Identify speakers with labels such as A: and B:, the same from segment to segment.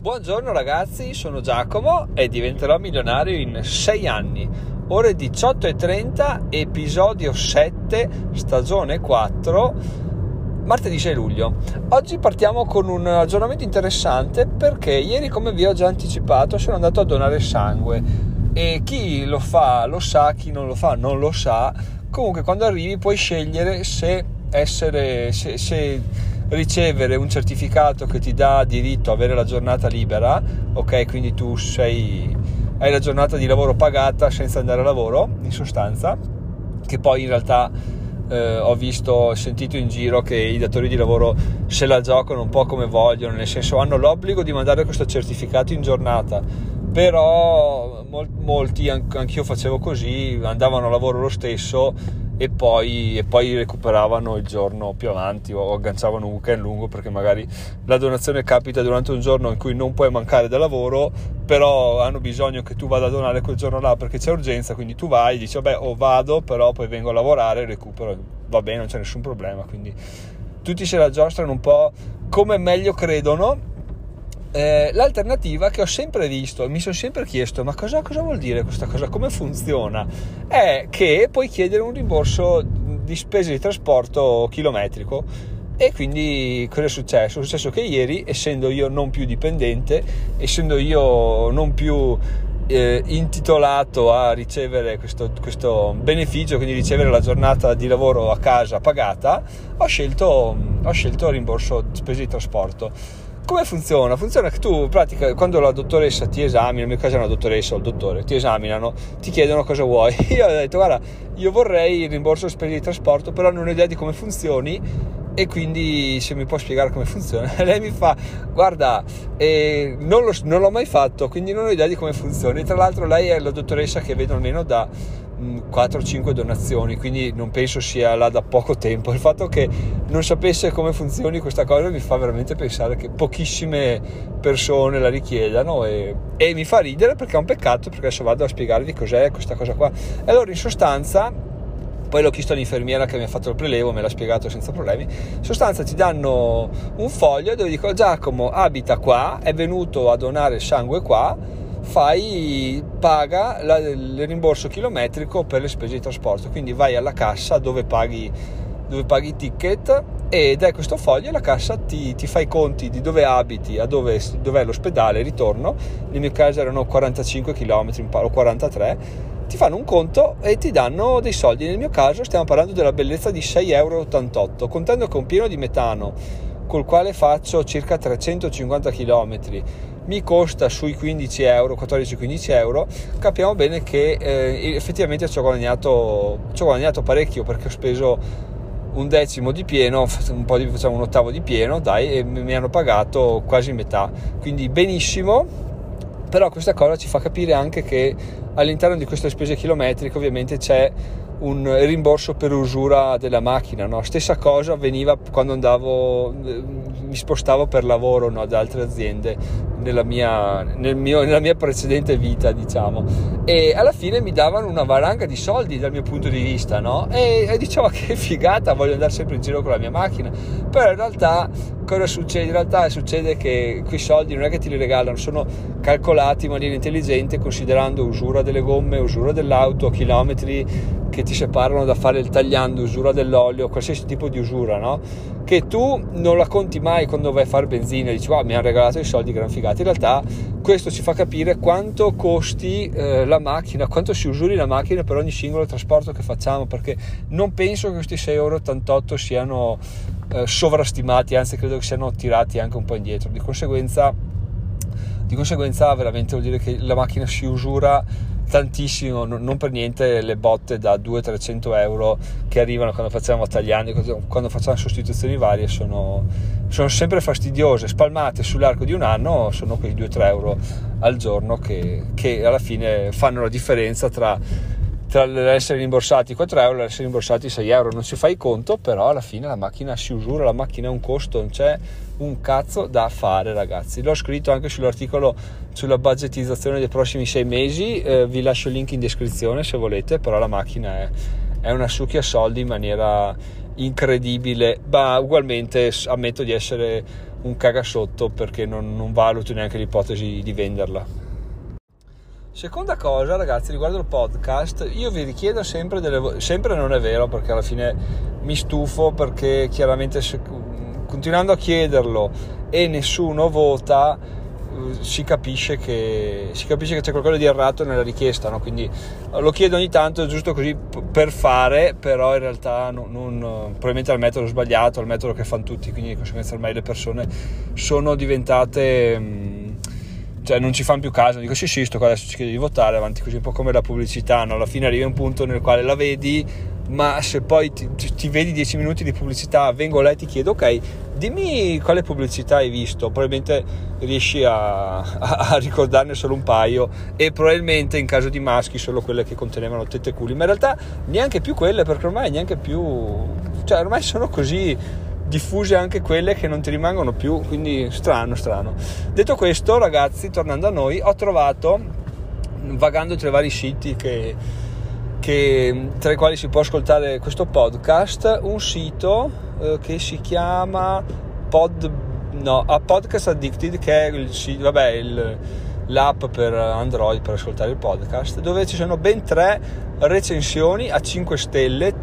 A: Buongiorno ragazzi, sono Giacomo e diventerò milionario in 6 anni. Ore 18.30, episodio 7, stagione 4, martedì 6 luglio. Oggi partiamo con un aggiornamento interessante perché ieri, come vi ho già anticipato, sono andato a donare sangue e chi lo fa lo sa, chi non lo fa non lo sa. Comunque quando arrivi puoi scegliere se essere... se, se ricevere un certificato che ti dà diritto a avere la giornata libera, ok? Quindi tu sei, hai la giornata di lavoro pagata senza andare a lavoro, in sostanza, che poi in realtà eh, ho visto, sentito in giro che i datori di lavoro se la giocano un po' come vogliono, nel senso hanno l'obbligo di mandare questo certificato in giornata, però molti, anch'io facevo così, andavano a lavoro lo stesso e poi, e poi, recuperavano il giorno più avanti o agganciavano un weekend lungo perché magari la donazione capita durante un giorno in cui non puoi mancare da lavoro però hanno bisogno che tu vada a donare quel giorno là perché c'è urgenza quindi tu vai e dici vabbè o vado però poi vengo a lavorare recupero va bene non c'è nessun problema. Quindi tutti se la giostrano un po' come meglio credono eh, l'alternativa che ho sempre visto e mi sono sempre chiesto ma cosa, cosa, vuol dire questa cosa, come funziona? È che puoi chiedere un rimborso di spese di trasporto chilometrico. E quindi cosa è successo? È successo che ieri essendo io non più dipendente essendo io non più eh, intitolato a ricevere questo, questo, beneficio, quindi ricevere la giornata di lavoro a casa pagata, ho scelto, ho scelto il rimborso di spese di trasporto come funziona? Funziona che tu, pratica, quando la dottoressa ti esamina, nel mio caso è una dottoressa o il dottore, ti esaminano, ti chiedono cosa vuoi. Io ho detto, guarda, io vorrei il rimborso spese di trasporto, però non ho idea di come funzioni e quindi se mi può spiegare come funziona. Lei mi fa, guarda, eh, non, lo, non l'ho mai fatto, quindi non ho idea di come funzioni. Tra l'altro lei è la dottoressa che vedo almeno da 4-5 donazioni, quindi non penso sia là da poco tempo. Il fatto che non sapesse come funzioni questa cosa mi fa veramente pensare che pochissime persone la richiedano e, e mi fa ridere perché è un peccato perché adesso vado a spiegarvi cos'è questa cosa qua. E allora in sostanza poi l'ho chiesto all'infermiera che mi ha fatto il prelevo, me l'ha spiegato senza problemi. In sostanza ti danno un foglio dove dico Giacomo abita qua, è venuto a donare sangue qua, fai, paga la, il rimborso chilometrico per le spese di trasporto, quindi vai alla cassa dove paghi, dove paghi i ticket e dai questo foglio la cassa ti, ti, fa i conti di dove abiti a dove, dove è l'ospedale, ritorno, nel mio caso erano 45 km o 43, ti fanno un conto e ti danno dei soldi, nel mio caso stiamo parlando della bellezza di 6,88 euro, contando che un pieno di metano col quale faccio circa 350 km mi costa sui 15 euro, 14-15 euro, capiamo bene che eh, effettivamente ci ho, guadagnato, ci ho guadagnato parecchio perché ho speso un decimo di pieno, un po' di, facciamo un ottavo di pieno, dai, e mi hanno pagato quasi metà. Quindi benissimo, però questa cosa ci fa capire anche che all'interno di queste spese chilometriche ovviamente c'è un rimborso per usura della macchina, no? stessa cosa avveniva quando andavo, mi spostavo per lavoro no? da altre aziende nella mia, nel mio, nella mia precedente vita, diciamo, e alla fine mi davano una valanga di soldi dal mio punto di vista, no? E, e dicevo che figata, voglio andare sempre in giro con la mia macchina, però in realtà cosa succede? In realtà succede che quei soldi non è che ti li regalano, sono calcolati in maniera intelligente considerando usura delle gomme, usura dell'auto, chilometri che ti separano da fare il tagliando, usura dell'olio, qualsiasi tipo di usura, no? Che tu non la conti mai quando vai a fare benzina e dici, wow, mi hanno regalato i soldi, gran figata. In realtà questo ci fa capire quanto costi eh, la macchina, quanto si usuri la macchina per ogni singolo trasporto che facciamo, perché non penso che questi 6,88 euro siano eh, sovrastimati, anzi credo che siano tirati anche un po' indietro. Di conseguenza, di conseguenza veramente vuol dire che la macchina si usura tantissimo, non per niente le botte da 200-300 euro che arrivano quando facciamo tagliandi, quando facciamo sostituzioni varie sono, sono, sempre fastidiose, spalmate sull'arco di un anno sono quei 2-3 euro al giorno che, che alla fine fanno la differenza tra tra l'essere rimborsati 4 euro e l'essere rimborsati 6 euro. Non si fa il conto però alla fine la macchina si usura la macchina è un costo non c'è un cazzo da fare ragazzi. L'ho scritto anche sull'articolo sulla budgetizzazione dei prossimi 6 mesi eh, vi lascio il link in descrizione se volete però la macchina è, è una succhia soldi in maniera incredibile. Ma ugualmente ammetto di essere un cagasotto perché non, non valuto neanche l'ipotesi di venderla. Seconda cosa, ragazzi, riguardo il podcast, io vi richiedo sempre delle sempre non è vero perché alla fine mi stufo perché chiaramente se, continuando a chiederlo e nessuno vota eh, si capisce che, si capisce che c'è qualcosa di errato nella richiesta, no? quindi eh, lo chiedo ogni tanto giusto così per fare, però in realtà non, non, probabilmente è il metodo sbagliato, è il metodo che fanno tutti, quindi di conseguenza ormai le persone sono diventate mm, cioè non ci fanno più caso, dico sì sì, sto qua adesso ci chiede di votare, avanti così, un po' come la pubblicità, no? alla fine arrivi a un punto nel quale la vedi, ma se poi ti, ti vedi 10 minuti di pubblicità, vengo là e ti chiedo ok, dimmi quale pubblicità hai visto, probabilmente riesci a, a, a, ricordarne solo un paio e probabilmente in caso di maschi solo quelle che contenevano tette culi, ma in realtà neanche più quelle perché ormai neanche più, cioè ormai sono così diffuse anche quelle che non ti rimangono più, quindi strano, strano. Detto questo, ragazzi, tornando a noi, ho trovato, vagando tra i vari siti che, che, tra i quali si può ascoltare questo podcast, un sito eh, che si chiama Pod, no, a Podcast Addicted, che è il, vabbè, il, l'app per Android per ascoltare il podcast, dove ci sono ben tre recensioni a 5 stelle,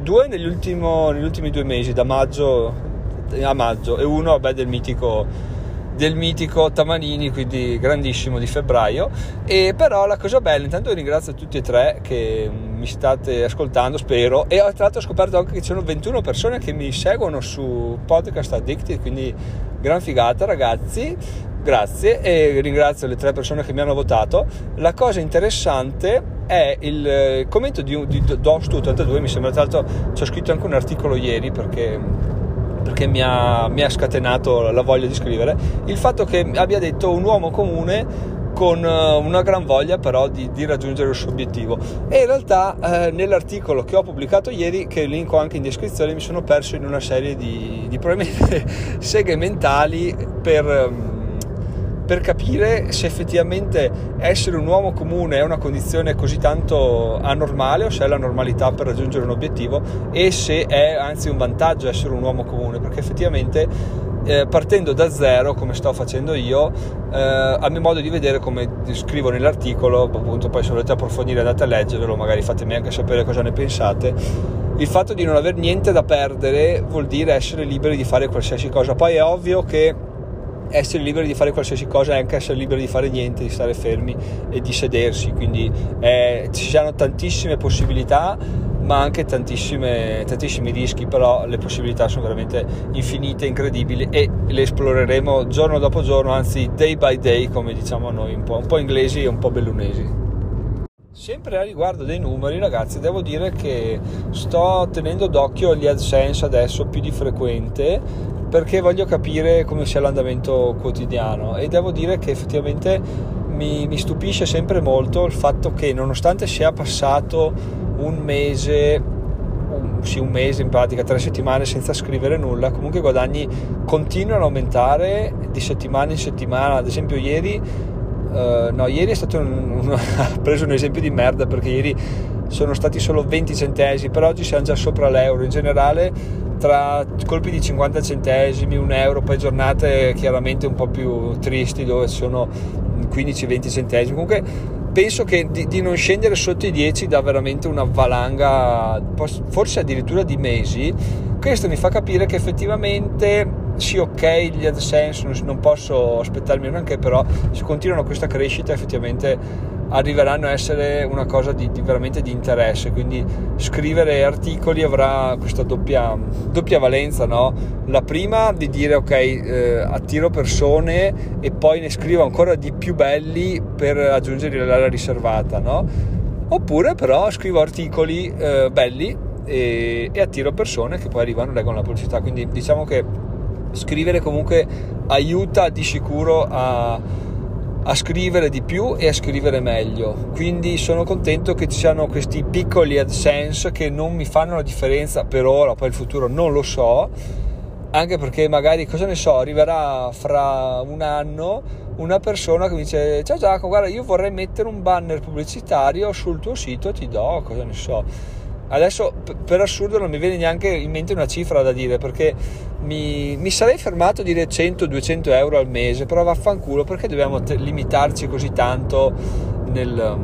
A: due negli, negli, ultimi due mesi, da maggio a maggio, e uno vabbè, del mitico del mitico Tamanini, quindi grandissimo di febbraio. E però la cosa bella, intanto ringrazio tutti e tre che mi state ascoltando, spero. E tra l'altro ho scoperto anche che ci sono 21 persone che mi seguono su Podcast Addicted, quindi gran figata ragazzi. Grazie e ringrazio le tre persone che mi hanno votato. La cosa interessante è il commento di, di Dostu82, mi sembra tra l'altro ci ho scritto anche un articolo ieri perché perché mi ha, mi ha, scatenato la voglia di scrivere, il fatto che abbia detto un uomo comune con eh, una gran voglia però di, di raggiungere il suo obiettivo e in realtà eh, nell'articolo che ho pubblicato ieri che linko anche in descrizione mi sono perso in una serie di, di seghe mentali per ehm, per capire se effettivamente essere un uomo comune è una condizione così tanto anormale o se è la normalità per raggiungere un obiettivo e se è anzi un vantaggio essere un uomo comune, perché effettivamente eh, partendo da zero come sto facendo io eh, a mio modo di vedere come scrivo nell'articolo appunto poi se volete approfondire andate a leggerlo magari fatemi anche sapere cosa ne pensate. Il fatto di non aver niente da perdere vuol dire essere liberi di fare qualsiasi cosa. Poi è ovvio che essere liberi di fare qualsiasi cosa è anche essere liberi di fare niente, di stare fermi e di sedersi, quindi eh, ci sono tantissime possibilità ma anche tantissimi rischi, però le possibilità sono veramente infinite, incredibili e le esploreremo giorno dopo giorno, anzi day by day come diciamo noi, un po', un po inglesi e un po' bellunesi. Sempre a riguardo dei numeri, ragazzi, devo dire che sto tenendo d'occhio gli AdSense adesso più di frequente perché voglio capire come sia l'andamento quotidiano e devo dire che effettivamente mi, mi stupisce sempre molto il fatto che nonostante sia passato un mese sì, un mese in pratica, tre settimane senza scrivere nulla, comunque i guadagni continuano a aumentare di settimana in settimana. Ad esempio, ieri, uh, no, ieri è stato un, un, preso un esempio di merda perché ieri sono stati solo 20 centesimi, per oggi siamo già sopra l'euro. In generale, tra colpi di 50 centesimi, un euro, poi giornate chiaramente un po' più tristi dove sono 15-20 centesimi. Comunque penso che di, di, non scendere sotto i 10 dà veramente una valanga, forse addirittura di mesi. Questo mi fa capire che effettivamente sì, ok, gli AdSense non, posso aspettarmi neanche, però se continuano questa crescita effettivamente arriveranno a essere una cosa di, di, veramente di interesse quindi scrivere articoli avrà questa doppia, doppia valenza no? la prima di dire ok eh, attiro persone e poi ne scrivo ancora di più belli per aggiungere l'area riservata no? oppure però scrivo articoli eh, belli e, e attiro persone che poi arrivano e leggono la pubblicità quindi diciamo che scrivere comunque aiuta di sicuro a a scrivere di più e a scrivere meglio. Quindi sono contento che ci siano questi piccoli AdSense che non mi fanno la differenza per ora, poi il futuro non lo so, anche perché magari, cosa ne so, arriverà fra un anno una persona che mi dice ciao Giacomo, guarda io vorrei mettere un banner pubblicitario sul tuo sito, ti do, cosa ne so adesso per assurdo non mi viene neanche in mente una cifra da dire perché mi, mi sarei fermato a dire 100-200 euro al mese, però vaffanculo perché dobbiamo te- limitarci così tanto nel,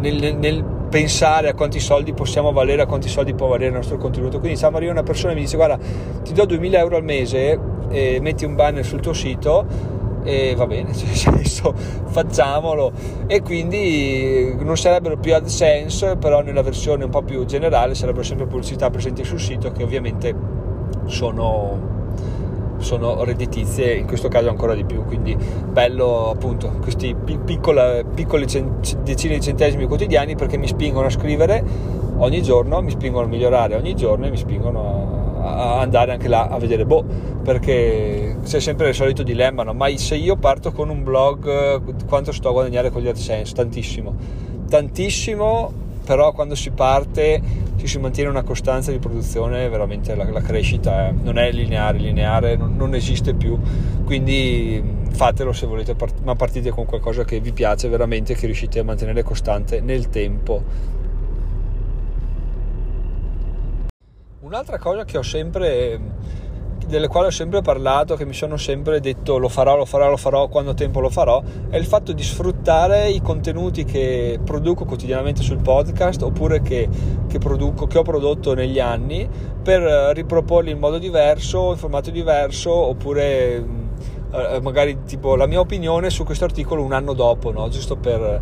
A: nel, nel, pensare a quanti soldi possiamo valere, a quanti soldi può valere il nostro contenuto. Quindi se arriva una persona e mi dice guarda ti do 2000 euro al mese e metti un banner sul tuo sito e va bene, cioè, adesso facciamolo. E quindi non sarebbero più AdSense però nella versione un po' più generale sarebbero sempre pubblicità presenti sul sito che ovviamente sono sono redditizie, in questo caso ancora di più, quindi bello appunto questi piccole decine di centesimi quotidiani perché mi spingono a scrivere ogni giorno, mi spingono a migliorare ogni giorno e mi spingono a, andare anche là a vedere, boh, perché c'è sempre il solito dilemma, no? ma se io parto con un blog quanto sto a guadagnare con gli AdSense? Tantissimo, tantissimo però quando si parte ci si mantiene una costanza di produzione veramente la, la crescita è, non è lineare lineare non, non, esiste più quindi fatelo se volete ma partite con qualcosa che vi piace veramente che riuscite a mantenere costante nel tempo un'altra cosa che ho sempre delle quali ho sempre parlato, che mi sono sempre detto lo farò, lo farò, lo farò, quando tempo lo farò, è il fatto di sfruttare i contenuti che produco quotidianamente sul podcast oppure che, che, produco, che ho prodotto negli anni per riproporli in modo diverso, in formato diverso oppure eh, magari tipo la mia opinione su questo articolo un anno dopo, no? giusto per,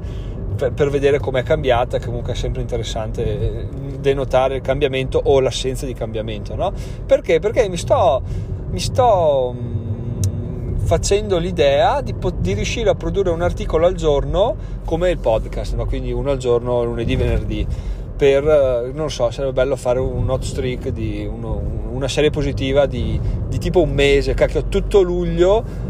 A: per, per vedere com'è cambiata, che comunque è sempre interessante eh, denotare il cambiamento o l'assenza di cambiamento. No? Perché? Perché mi sto, mi sto mm, facendo l'idea di, di, riuscire a produrre un articolo al giorno come il podcast, no? quindi uno al giorno lunedì, venerdì. Per, eh, non so, sarebbe bello fare un hot streak di uno, una serie positiva di, di tipo un mese, cacchio, tutto luglio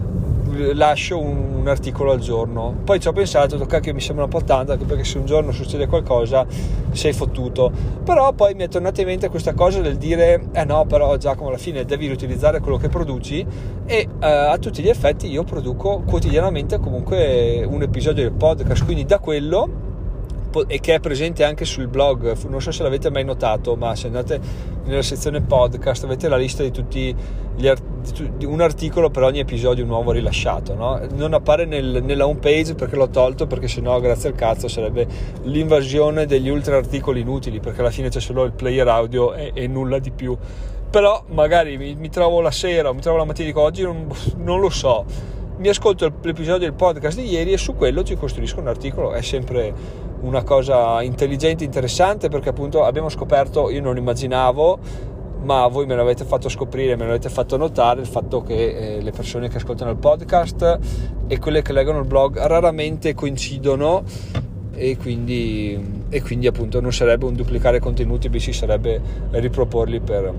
A: lascio un, un, articolo al giorno. Poi ci ho pensato, che mi sembra un po' tanto, anche perché se un giorno succede qualcosa sei fottuto. Però poi mi è tornata in mente questa cosa del dire, eh no, però Giacomo alla fine devi riutilizzare quello che produci e eh, a tutti gli effetti io produco quotidianamente comunque un episodio del podcast, quindi da quello e che è presente anche sul blog. Non so se l'avete mai notato, ma se andate nella sezione podcast avete la lista di tutti gli articoli un articolo per ogni episodio nuovo rilasciato. No? Non appare nel, nella home page perché l'ho tolto, perché sennò, grazie al cazzo, sarebbe l'invasione degli ultra articoli inutili, perché alla fine c'è solo il player audio e, e nulla di più. Però magari mi, mi, trovo la sera mi trovo la mattina e dico oggi non, non lo so. Mi ascolto l'episodio del podcast di ieri e su quello ci costruisco un articolo. È sempre una cosa intelligente, interessante perché appunto abbiamo scoperto, io non immaginavo ma voi me l'avete fatto scoprire, me l'avete fatto notare il fatto che eh, le persone che ascoltano il podcast e quelle che leggono il blog raramente coincidono e quindi, e quindi appunto non sarebbe un duplicare contenuti, bensì sarebbe riproporli per,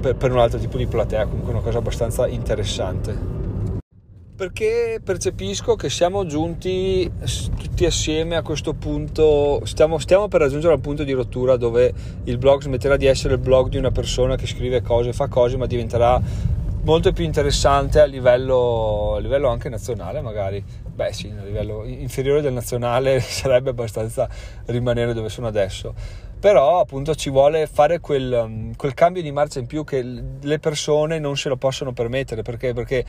A: per, per un altro tipo di platea, comunque una cosa abbastanza interessante perché percepisco che siamo giunti tutti assieme a questo punto, stiamo, stiamo, per raggiungere un punto di rottura dove il blog smetterà di essere il blog di una persona che scrive cose, fa cose, ma diventerà molto più interessante a livello, a livello anche nazionale magari. Beh sì, a livello inferiore del nazionale sarebbe abbastanza rimanere dove sono adesso però appunto ci vuole fare quel, um, quel, cambio di marcia in più che le persone non se lo possono permettere perché, perché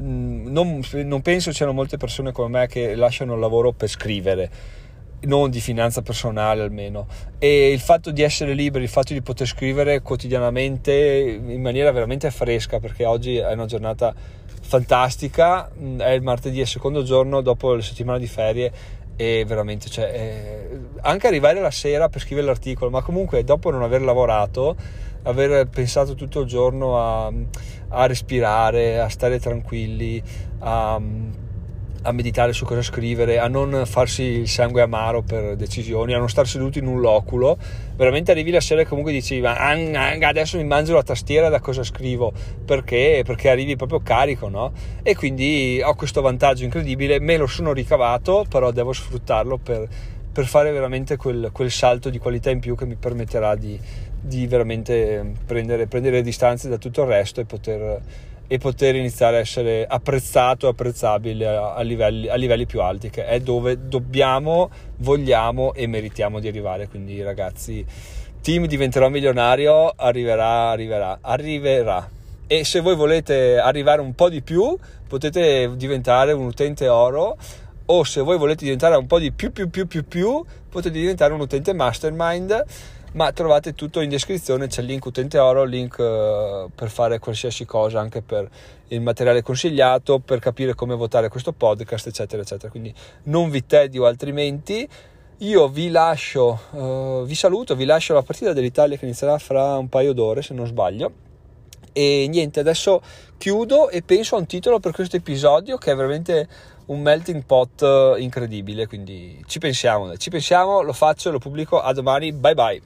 A: mm, non, non penso siano molte persone come me che lasciano il lavoro per scrivere non di finanza personale almeno. E il fatto di essere liberi, il fatto di poter scrivere quotidianamente in maniera veramente fresca perché oggi è una giornata fantastica mm, è il martedì, è il secondo giorno dopo la settimana di ferie e veramente cioè, eh, anche arrivare la sera per scrivere l'articolo ma comunque dopo non aver lavorato aver pensato tutto il giorno a, a respirare a stare tranquilli a a meditare su cosa scrivere, a non farsi il sangue amaro per decisioni, a non stare seduti in un loculo. Veramente arrivi la sera e comunque dici adesso mi mangio la tastiera da cosa scrivo, perché? Perché arrivi proprio carico, no? E quindi ho questo vantaggio incredibile, me lo sono ricavato, però devo sfruttarlo per, per fare veramente quel, quel, salto di qualità in più che mi permetterà di, di veramente prendere, prendere distanze da tutto il resto e poter e poter iniziare a essere apprezzato e apprezzabile a, livelli, a, livelli, più alti, che è dove dobbiamo, vogliamo e meritiamo di arrivare. Quindi ragazzi, team diventerò milionario arriverà, arriverà, arriverà. E se voi volete arrivare un po' di più, potete diventare un utente oro o se voi volete diventare un po' di più più più più più, potete diventare un utente mastermind ma trovate tutto in descrizione, c'è il link utente oro, link uh, per fare qualsiasi cosa, anche per il materiale consigliato, per capire come votare questo podcast, eccetera, eccetera. Quindi non vi tedio altrimenti. Io vi lascio, uh, vi saluto, vi lascio la partita dell'Italia che inizierà fra un paio d'ore, se non sbaglio. E niente, adesso chiudo e penso a un titolo per questo episodio che è veramente un melting pot incredibile. Quindi ci pensiamo, ci pensiamo, lo faccio, lo pubblico. A domani, bye bye.